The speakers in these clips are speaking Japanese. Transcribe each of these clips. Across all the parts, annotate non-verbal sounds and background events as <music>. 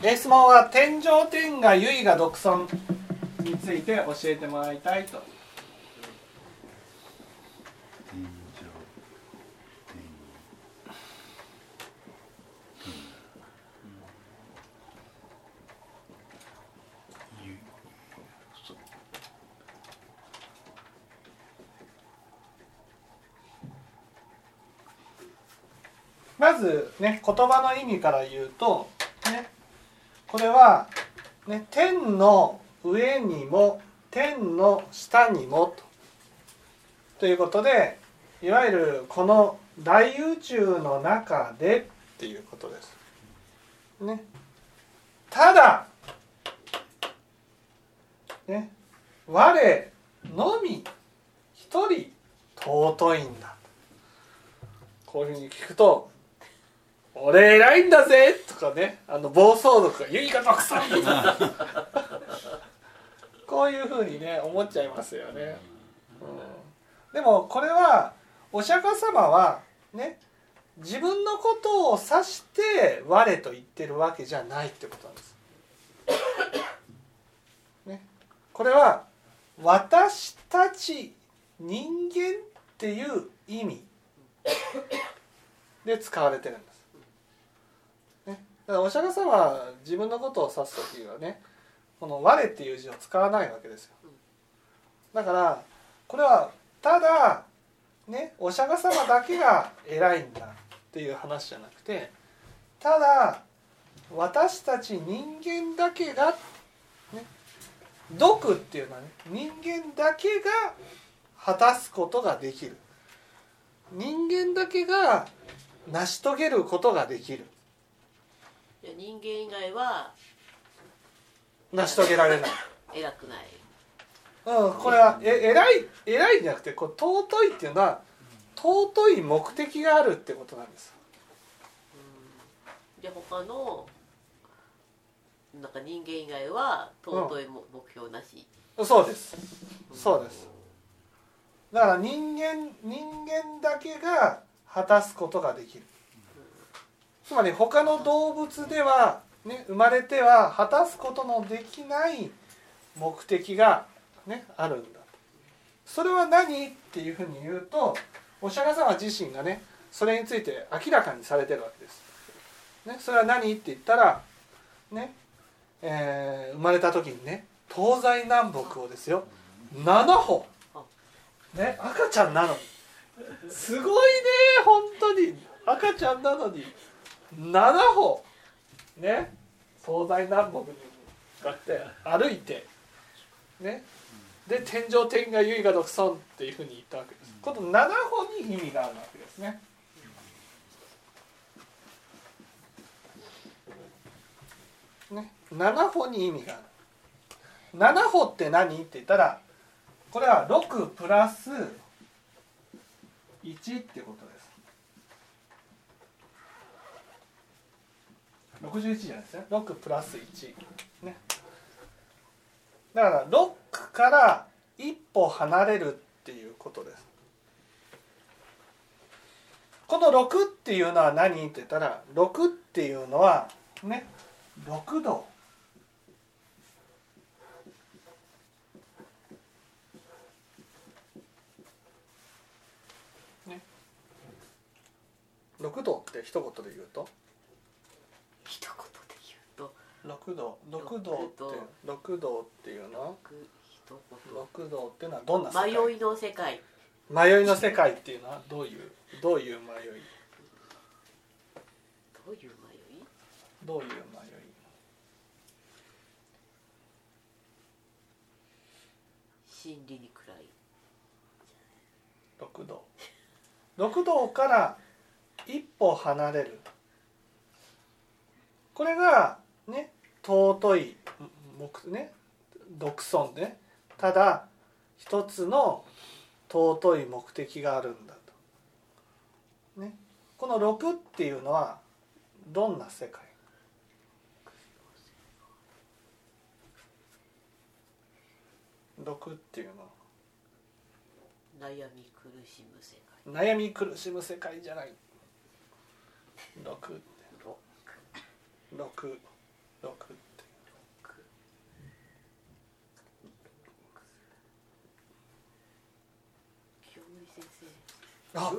え質問は天上天下唯我独尊について教えてもらいたいと。まずね言葉の意味から言うとこれは、ね、天の上にも天の下にもと。いうことでいわゆるこの大宇宙の中でっていうことです。ね、ただ、ね、我のみ一人尊いんだ。こういうふうに聞くと「俺偉いんだぜ!」とかねあの暴走族が「唯我独尊!」こういうふうにね思っちゃいますよね。うん、でもこれはお釈迦様はね自分のことを指して「我」と言ってるわけじゃないってことなんです。ね、これは私たち人間っていう意味で使われてるんです。ね、だからお釈迦様は自分のことを指す時はねこの「我」っていう字を使わないわけですよ。だからこれはただねお釈迦様だけが偉いんだっていう話じゃなくてただ私たち人間だけが、ね、毒っていうのはね人間だけが果たすことができる。人間だけが成し遂げることができる。いや人間以外は成し遂げられない。偉くないうん、これはえ偉い偉いんじゃなくてこう尊いっていうのは尊い目的があるってことなんです。で他のなんか人間以外は尊いも目標なし、そうです。そうです。だから人間人間だけが果たすことができる。つまり他の動物ではね生まれては果たすことのできない目的がねあるんだと。それは何っていうふうに言うとお釈迦様自身がねそれについて明らかにされてるわけです。ね、それは何って言ったらね、えー生まれた時にね東西南北をですよ7歩、ね、赤ちゃんなのにすごいね本当に赤ちゃんなのに7歩。ね。東西南北に向かって歩いて。ね。で天上天下唯我独尊っていうふうに言ったわけです。この7歩に意味があるわけですね。ね。7歩に意味がある。7歩って何？って言ったらこれは6プラス1ってことです61じゃないですね。6プラス1ね。だから6から一歩離れるっていうことです。この6っていうのは何って言ったら6っていうのはね。6度。ね。6度って一言で言うと一言で言うと。6度6度って6度っていうの？はく一6度っていうのはどんな世界？言迷いの世界。迷いの世界っていうのは？どういう？どういう迷い？どういう迷い？どういう迷い？真理に暗い。6度6度から一歩離れるこれがね尊い目ね独尊で、ね、ただ一つの尊い目的があるんだと。ね、この6っていうのはどんな世界？6っていうのは？悩み苦しむ世界。悩み苦しむ世界じゃない。6って6 6って。清盛先あ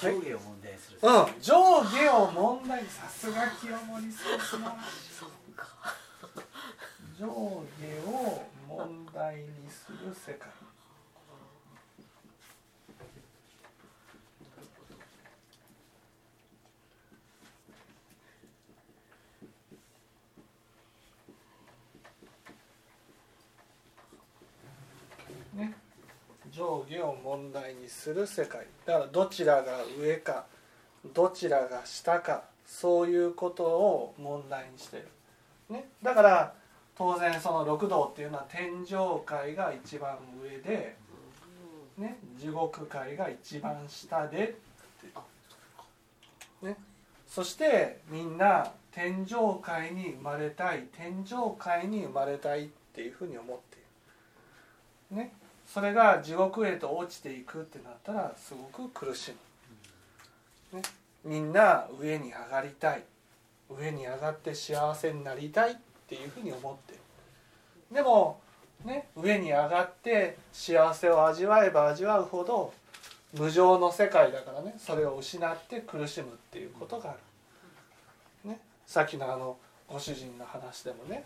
上下を問題にする、うん上下を問題にさすが清盛先生生そうか上下を問題にする世界ね上下を問題にする世界。だからどちらが上かどちらが下かそういうことを問題にしてる、ね、だから当然その六道っていうのは天上界が一番上で、ね、地獄界が一番下でって。ね、そしてみんな天上界に生まれたい天上界に生まれたいっていうふうに思っている。ね、それが地獄へと落ちていくってなったらすごく苦しむ、ね、みんな上に上がりたい。上に上がって幸せになりたいっていうふうに思ってる。でもね。上に上がって幸せを味わえば味わうほど無常の世界だからね。それを失って苦しむっていうことがある、ね、さっきのあのご主人の話でもね。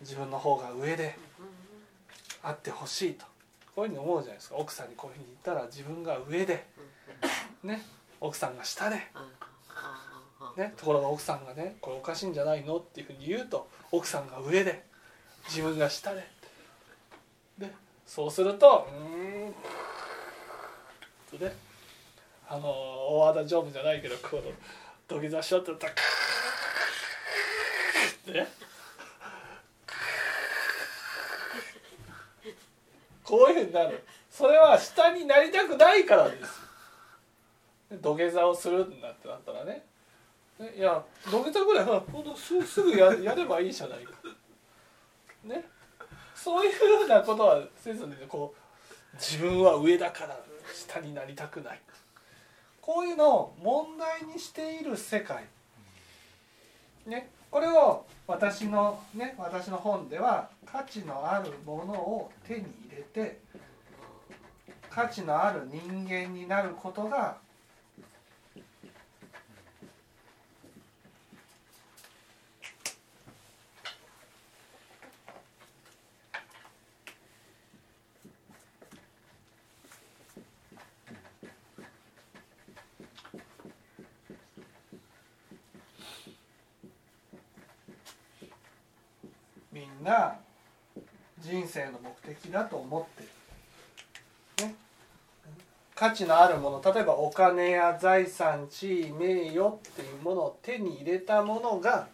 自分の方が上であってほしいと。こういうふうに思うじゃないですか。奥さんにこういうふうに言ったら自分が上で、ね、奥さんが下で、ね、ところが奥さんがねこれおかしいんじゃないのっていうふうに言うと奥さんが上で自分が下で。でそうするとうーんとねあの大和田常務じゃないけどこの土下座しようってたらねこういうふうになる。それは下になりたくないからです。土下座をするんだってなったらね。いや土下座ぐらいはほんとすぐや <laughs> やればいいじゃないか。ね。そういうふうなことはせずにこう自分は上だから下になりたくない。こういうのを問題にしている世界。ね。これを私のね私の本では価値のあるものを手に入れて価値のある人間になることがみんな人生の目的だと思ってる、ね、価値のあるもの例えばお金や財産地位名誉っていうものを手に入れたものが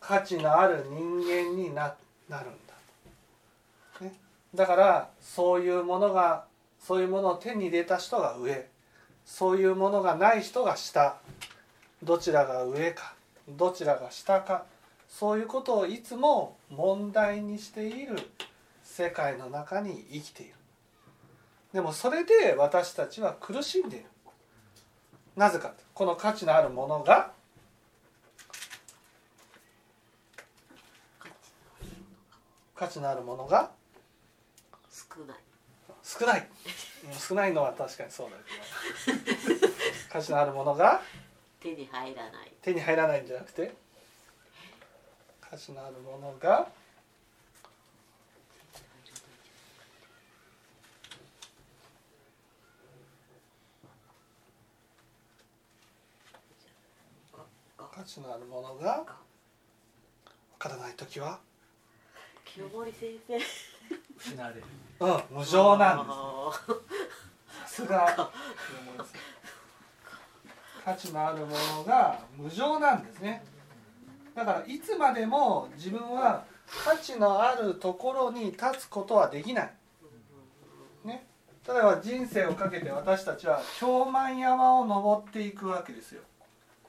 価値のある人間にななるんだ、ね、だからそういうものがそういうものを手に入れた人が上。そういうものがない人が下。どちらが上か。どちらが下か。そういうことをいつも問題にしている世界の中に生きている。でもそれで私たちは苦しんでいる。なぜかこの価値のあるものが価値のあるものが少ない。少ない。うん少ないのは確かにそうだけど。<laughs> 価値のあるものが手に入らない。手に入らないんじゃなくて価値のあるものが価値のあるものがわからない時は清盛先生。失われる。うん無常なんです。あさすが。<laughs> 価値のあるものが無常なんですねだからいつまでも自分は価値のあるところに立つことはできない、ね、例えば人生をかけて私たちは京満山を登っていくわけですよ。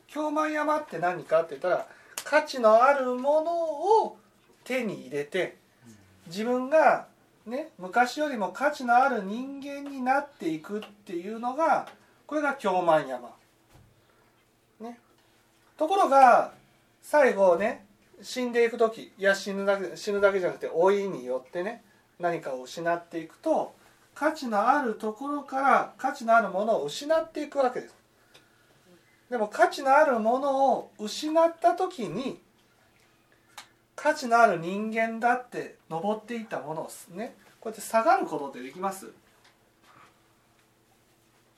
京満山って何かって言ったら価値のあるものを手に入れて自分がね昔よりも価値のある人間になっていくっていうのがこれが京満山。ね。ところが最後ね死んでいく時いや死ぬだけ死ぬだけじゃなくて老いによってね何かを失っていくと価値のあるところから価値のあるものを失っていくわけです。でも価値のあるものを失った時に価値のある人間だって登っていったものをね。こうやって下がることってできます？い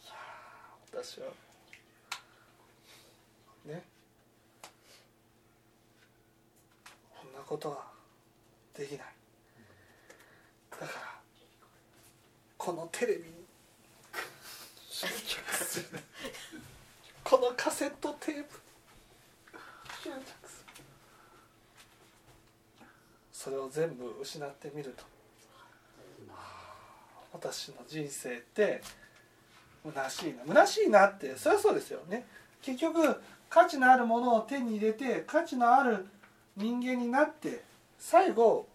や私はねことはできない。だからこのテレビにこのカセットテープ。それを全部失ってみると。私の人生って虚しいな。虚しいなって。そりゃそうですよね。結局価値のあるものを手に入れて価値のある人間になって最後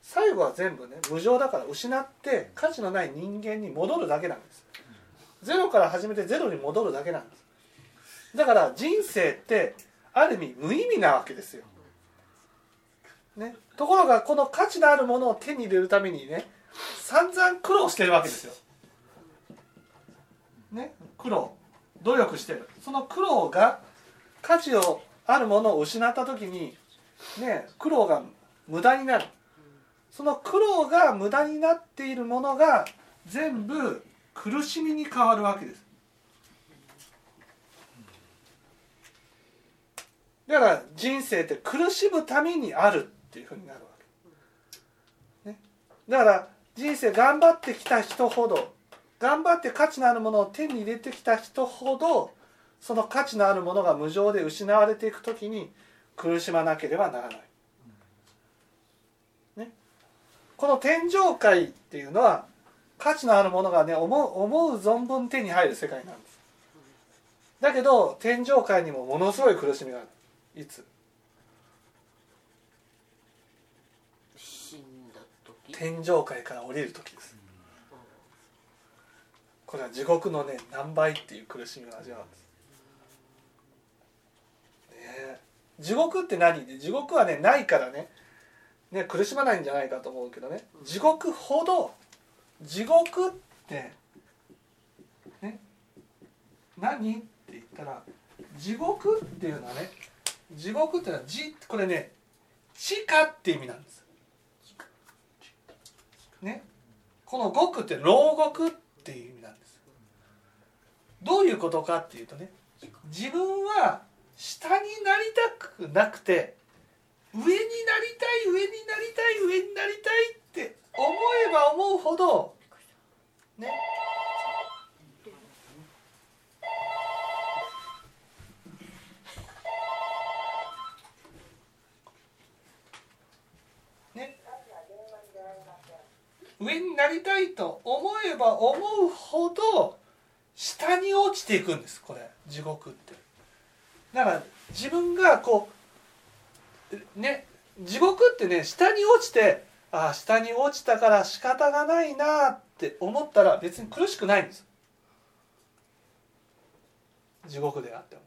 最後は全部ね無常だから失って価値のない人間に戻るだけなんです。ゼロから始めてゼロに戻るだけなんです。だから人生ってある意味無意味なわけですよ、ね、ところがこの価値のあるものを手に入れるためにね散々苦労してるわけですよ。ね。苦労。努力してる。その苦労が価値をあるものを失った時にね苦労が無駄になる。その苦労が無駄になっているものが全部苦しみに変わるわけです。だから人生って苦しむためにあるっていうふうになるわけ、ね、だから人生頑張ってきた人ほど頑張って価値のあるものを手に入れてきた人ほどその価値のあるものが無常で失われていく時に苦しまなければならない、ね、この天上界っていうのは価値のあるものがね思う思う存分手に入る世界なんです。だけど天上界にもものすごい苦しみがある。いつ？天上界から降りる時です。これは地獄のね何倍っていう苦しみを味わうんです、ねえ、地獄って何？地獄はねないからね。ね苦しまないんじゃないかと思うけどね。地獄ほど地獄ってね何って言ったら地獄っていうのはね地獄っていうのは地これね地下って意味なんです。ね。この獄って牢獄っていう意味なんです。どういうことかっていうとね自分は下になりたくなくて上になりたい上になりたい上になりたいって思えば思うほどね。ね。上になりたいと思えば思うほど下に落ちていくんですこれ。地獄って。だから自分がこうね地獄ってね下に落ちてああ下に落ちたから仕方がないなって思ったら別に苦しくないんです。地獄であっても。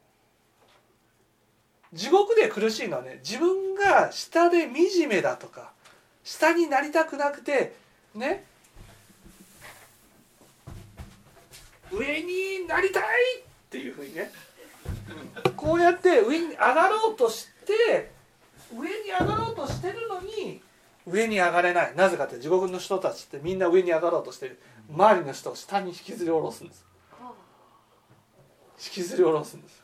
地獄で苦しいのはね自分が下で惨めだとか下になりたくなくてね上になりたいっていうふうにね、こうやって上に上がろうとして上に上がろうとしてるのに上に上がれない。なぜかって地獄の人たちってみんな上に上がろうとしてる。周りの人を下に引きずり下ろすんです。引きずり下ろすんです。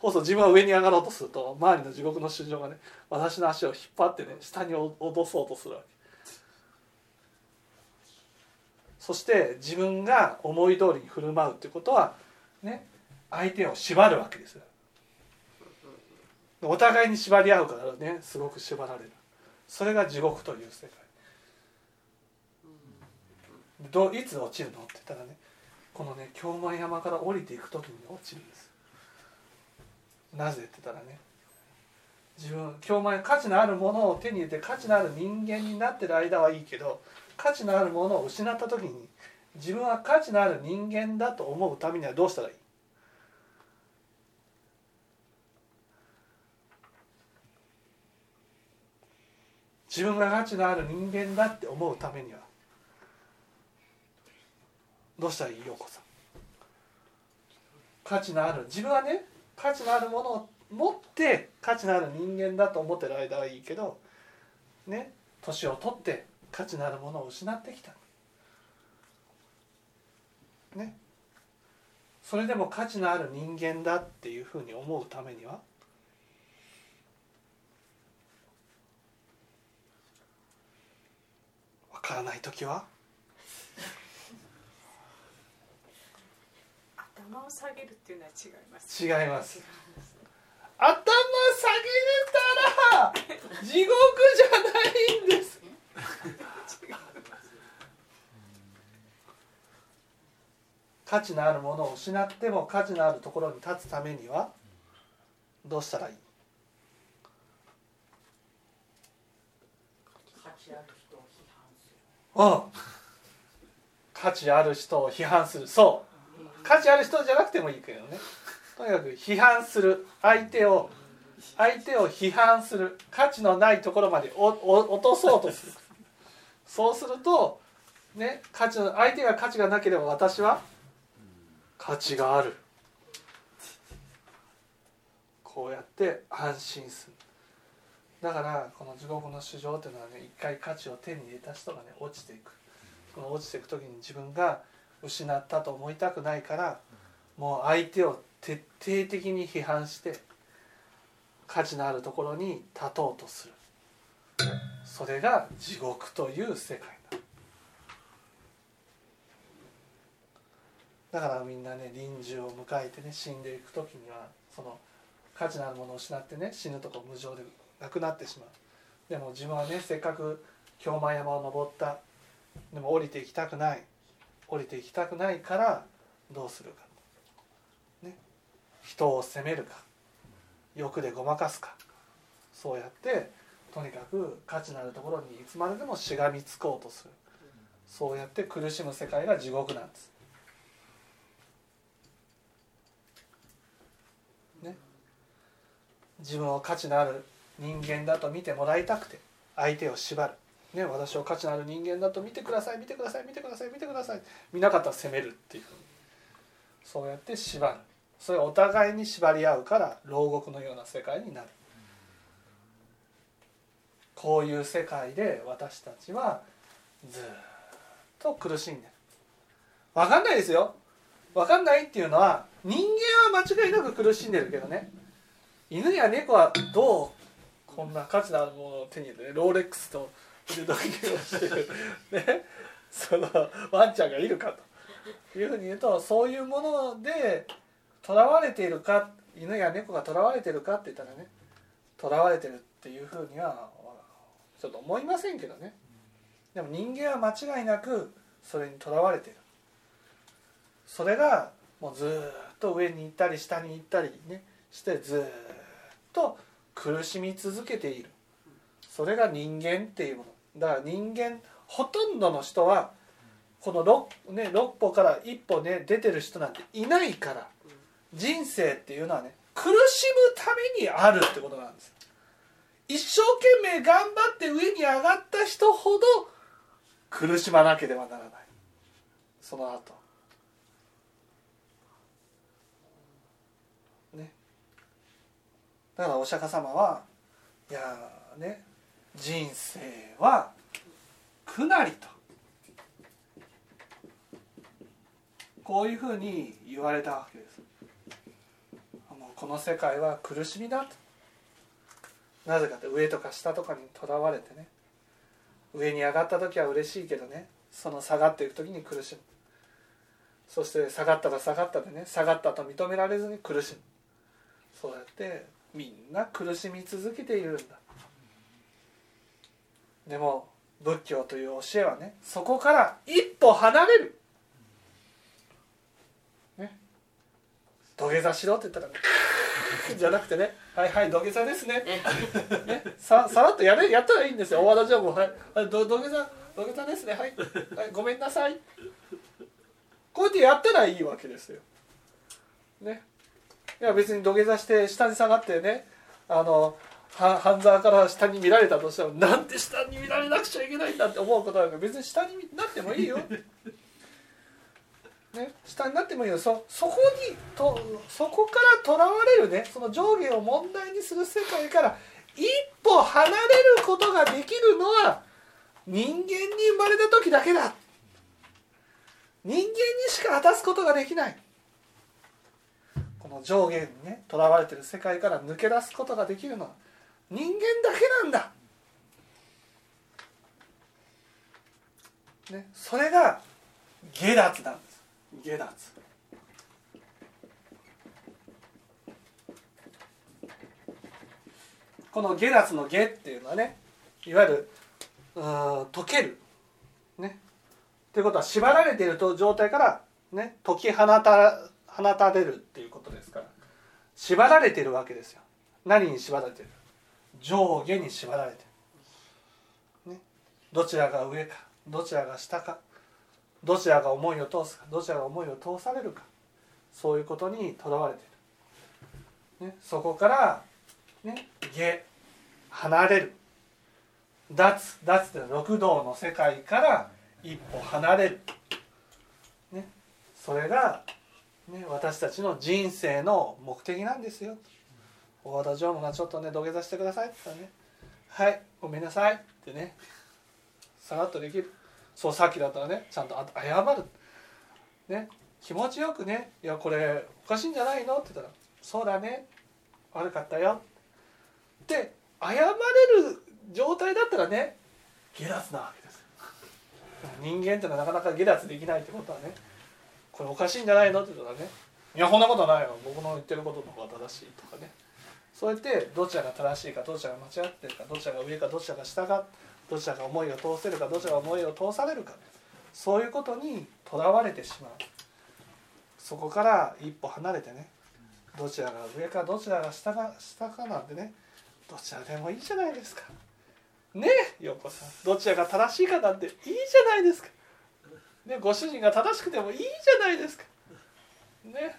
こそ自分は上に上がろうとすると周りの地獄の衆生がね私の足を引っ張ってね下に脅そうとするわけ。そして自分が思い通りに振る舞うってことはね相手を縛るわけです。よお互いに縛り合うからねすごく縛られる。それが地獄という世界。どういつ落ちるの？って言ったらねこのね京満山から降りていく時に落ちるんです。なぜって言ったらね自分京満価値のあるものを手に入れて価値のある人間になってる間はいいけど価値のあるものを失った時に自分は価値のある人間だと思うためにはどうしたらいい？自分が価値のある人間だって思うためにはどうしたらいいようこさん。価値のある自分はね価値のあるものを持って価値のある人間だと思ってる間はいいけどね年を取って価値のあるものを失ってきた。ね。それでも価値のある人間だっていうふうに思うためにはからない時は？頭を下げるっていうのは違います。違います。頭下げれたら地獄じゃないんです。<laughs> 価値のあるものを失っても価値のあるところに立つためにはどうしたらいい？価値あるうん価値ある人を批判する。そう。価値ある人じゃなくてもいいけどね。とにかく批判する。相手を相手を批判する。価値のないところまで落とそうとする。そうするとね価値の相手が価値がなければ私は価値がある。こうやって安心する。だからこの地獄の市場っていうのはね一回価値を手に入れた人がね落ちていく。この落ちていく時に自分が失ったと思いたくないからもう相手を徹底的に批判して価値のあるところに立とうとする。それが地獄という世界だ。だからみんなね臨終を迎えてね死んでいく時にはその価値のあるものを失ってね死ぬとこ無常でなくなってしまう。でも自分はねせっかく氷満山を登った。でも降りていきたくない。降りていきたくないからどうするか、ね、人を責めるか。欲でごまかすか。そうやってとにかく価値のあるところにいつまででもしがみつこうとする。そうやって苦しむ世界が地獄なんです。ね、自分を価値のある人間だと見てもらいたくて相手を縛る、ね、私を価値のある人間だと見てください見てください見てください見てください。見なかったら責めるっていう。そうやって縛る。それお互いに縛り合うから牢獄のような世界になる。こういう世界で私たちはずっと苦しんでる。分かんないですよ。分かんないっていうのは人間は間違いなく苦しんでるけどね。犬や猫はどうこんな価値のあるものを手に入れて、ローレックスと腕時計をしてる、ね、そのワンちゃんがいるかというふうに言うとそういうもので囚われているか犬や猫が囚われているかって言ったらね囚われてるっていうふうにはちょっと思いませんけどね。でも人間は間違いなくそれにとらわれてる。それがもうずっと上に行ったり下に行ったりねしてずっと苦しみ続けている。それが人間っていうもの。だから人間ほとんどの人はこの 6,、ね、6歩から1歩ね出てる人なんていないから人生っていうのはね苦しむためにあるってことなんです。一生懸命頑張って上に上がった人ほど苦しまなければならない。その後ねだからお釈迦様はいやね人生は苦なりと。こういうふうに言われたわけです。もうこの世界は苦しみだと。なぜかって上とか下とかにとらわれてね。上に上がった時は嬉しいけどね。その下がっていく時に苦しむ。そして下がったら下がったでね。下がったと認められずに苦しむ。そうやってみんな苦しみ続けているんだ。でも仏教という教えはねそこから一歩離れる。ね。土下座しろって言ったらね。<laughs> じゃなくてねはいはい土下座ですね。ね。<laughs> ささらっとやれやったらいいんですよ。大和田城も。はい。はい土土下座土下座ですね。はい、はい、ごめんなさい。こうやってやったらいいわけですよ。ねいや別に土下座して下に下がってねあの半沢から下に見られたとしてもなんで下に見られなくちゃいけないんだって思うことなんか別に下になってもいいよ。ね、下になってもいいよ。そそこにとそこからとらわれるねその上下を問題にする世界から一歩離れることができるのは人間に生まれた時だけだ。人間にしか果たすことができない。この上下にねとらわれてる世界から抜け出すことができるのは人間だけなんだ、ね、それが下脱なんです。下脱。この下脱の下っていうのはねいわゆるうん溶ける。ね。ということは縛られている状態からね解き放た放たれるっていうこと。縛られてるわけですよ。何に縛られてる？上下に縛られてる、ね、どちらが上かどちらが下かどちらが思いを通すかどちらが思いを通されるか。そういうことにとらわれてる、ね、そこから、ね、下離れる。脱脱って六道の世界から一歩離れる、ね、それが、ね、私たちの人生の目的なんですよ。大和田常務がちょっとね土下座してくださいって言ったらね「はいごめんなさい」ってね。さらっとできる。そうさっきだったらねちゃんと謝る。ね気持ちよくね「いやこれおかしいんじゃないの?」って言ったら「そうだね。悪かったよ」って謝れる状態だったらね下脱なわけです。人間ってのはなかなか下脱できないってことはねこれおかしいんじゃないの？って言ったらね。いやこんなことないよ。僕の言ってることの方が正しいとかね。そうやってどちらが正しいかどちらが間違ってるかどちらが上かどちらが下かどちらが思いを通せるかどちらが思いを通されるか。そういうことにとらわれてしまう。そこから一歩離れてねどちらが上かどちらが下か下かなんてねどちらでもいいじゃないですか。ねえ陽子さん。どちらが正しいかなんていいじゃないですか。ねご主人が正しくてもいいじゃないですか。ね。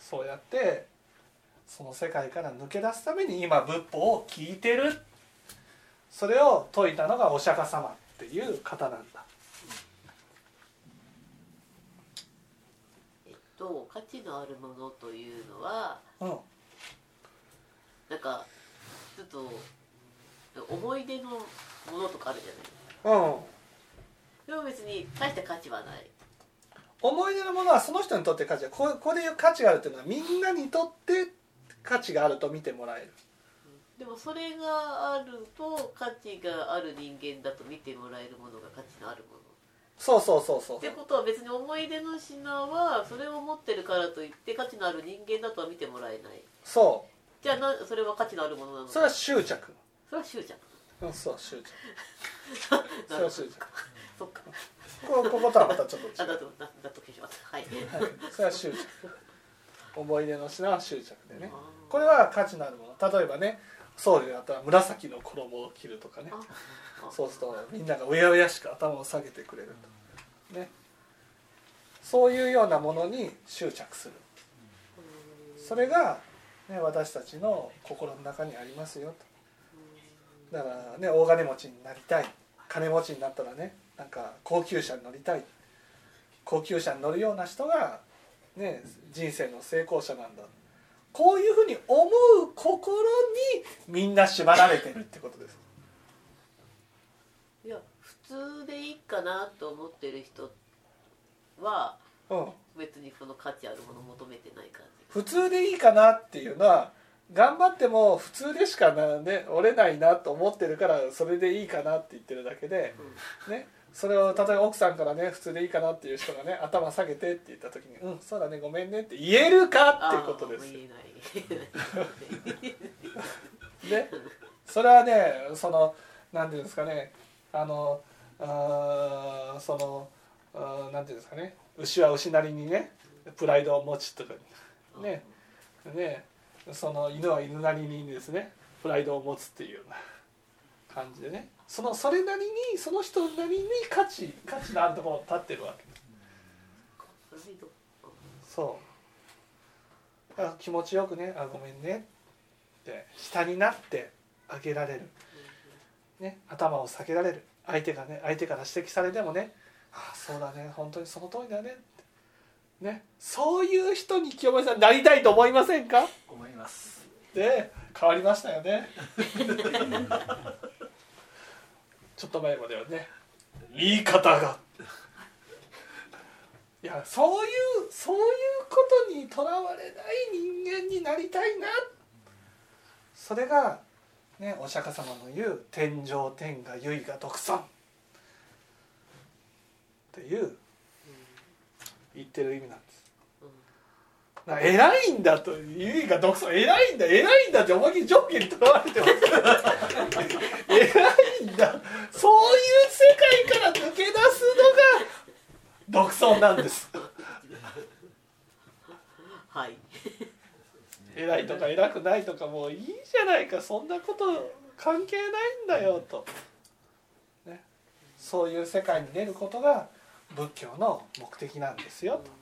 そうやってその世界から抜け出すために今仏法を聞いてる。それを説いたのがお釈迦様っていう方なんだ。えっと価値のあるものというのはうん。なんかちょっと思い出のものとかあるじゃないうんでも別に大した価値はない。思い出のものはその人にとって価値がここでいう価値があるっていうのはみんなにとって価値があると見てもらえる。でもそれがあると価値がある人間だと見てもらえるものが価値のあるもの。そうそうそうそう。ってことは別に思い出の品はそれを持ってるからといって価値のある人間だとは見てもらえない。そじゃあなそれは価値のあるものなのそれは執着。それは執着。うんそう執着。<laughs> それは執着そっか。ここことはまたちょっと違う。します。はい、はい、それは執着。思い出の品は執着でね。これは価値のあるもの。例えばね僧侶だったら紫の衣を着るとかね。あ。そうするとみんながうやうやしく頭を下げてくれると。ね。そういうようなものに執着する。それが、ね、私たちの心の中にありますよと。だからね大金持ちになりたい。金持ちになったらねなんか高級車に乗りたい。高級車に乗るような人が、ね、人生の成功者なんだ。こういうふうに思う心にみんな縛られてるってことです。いや普通でいいかなと思ってる人はうん。別にその価値あるものを求めてない感じ。普通でいいかなっていうのは頑張っても普通でしかな、ね、折れないなと思ってるからそれでいいかなって言ってるだけで、ね、それを例えば奥さんからね普通でいいかなっていう人がね頭下げてって言った時に「うんそうだねごめんね」って言えるかっていうことですよ。あー言えない。ね、それはねそのなんていうんですかねあのあーそのあーなんていうんですかね牛は牛なりにねプライドを持ちとかね。ね。その犬は犬なりにですねプライドを持つっていうような感じでねそのそれなりにその人なりに価値価値のあるところに立ってるわけ。そう。だから気持ちよくね「あごめんね」ってで下になってあげられる、ね、頭を下げられる。相手がね相手から指摘されてもね「ああそうだね本当にその通りだね」ねそういう人に清盛さんなりたいと思いませんか？思います。で変わりましたよね <laughs> ちょっと前まではね。言い方が。<laughs> いやそういうそういうことにとらわれない人間になりたいな。それがねお釈迦様の言う「天上天下唯我独尊」っていう言ってる意味なんです。偉いんだと唯我独尊偉いんだ偉いんだって思いっきり上下にとらわれてます偉いんだそういう世界から抜け出すのが独尊なんです。はい。偉いとか偉くないとかもういいじゃないか。そんなこと関係ないんだよと、ね、そういう世界に出ることが仏教の目的なんですよと。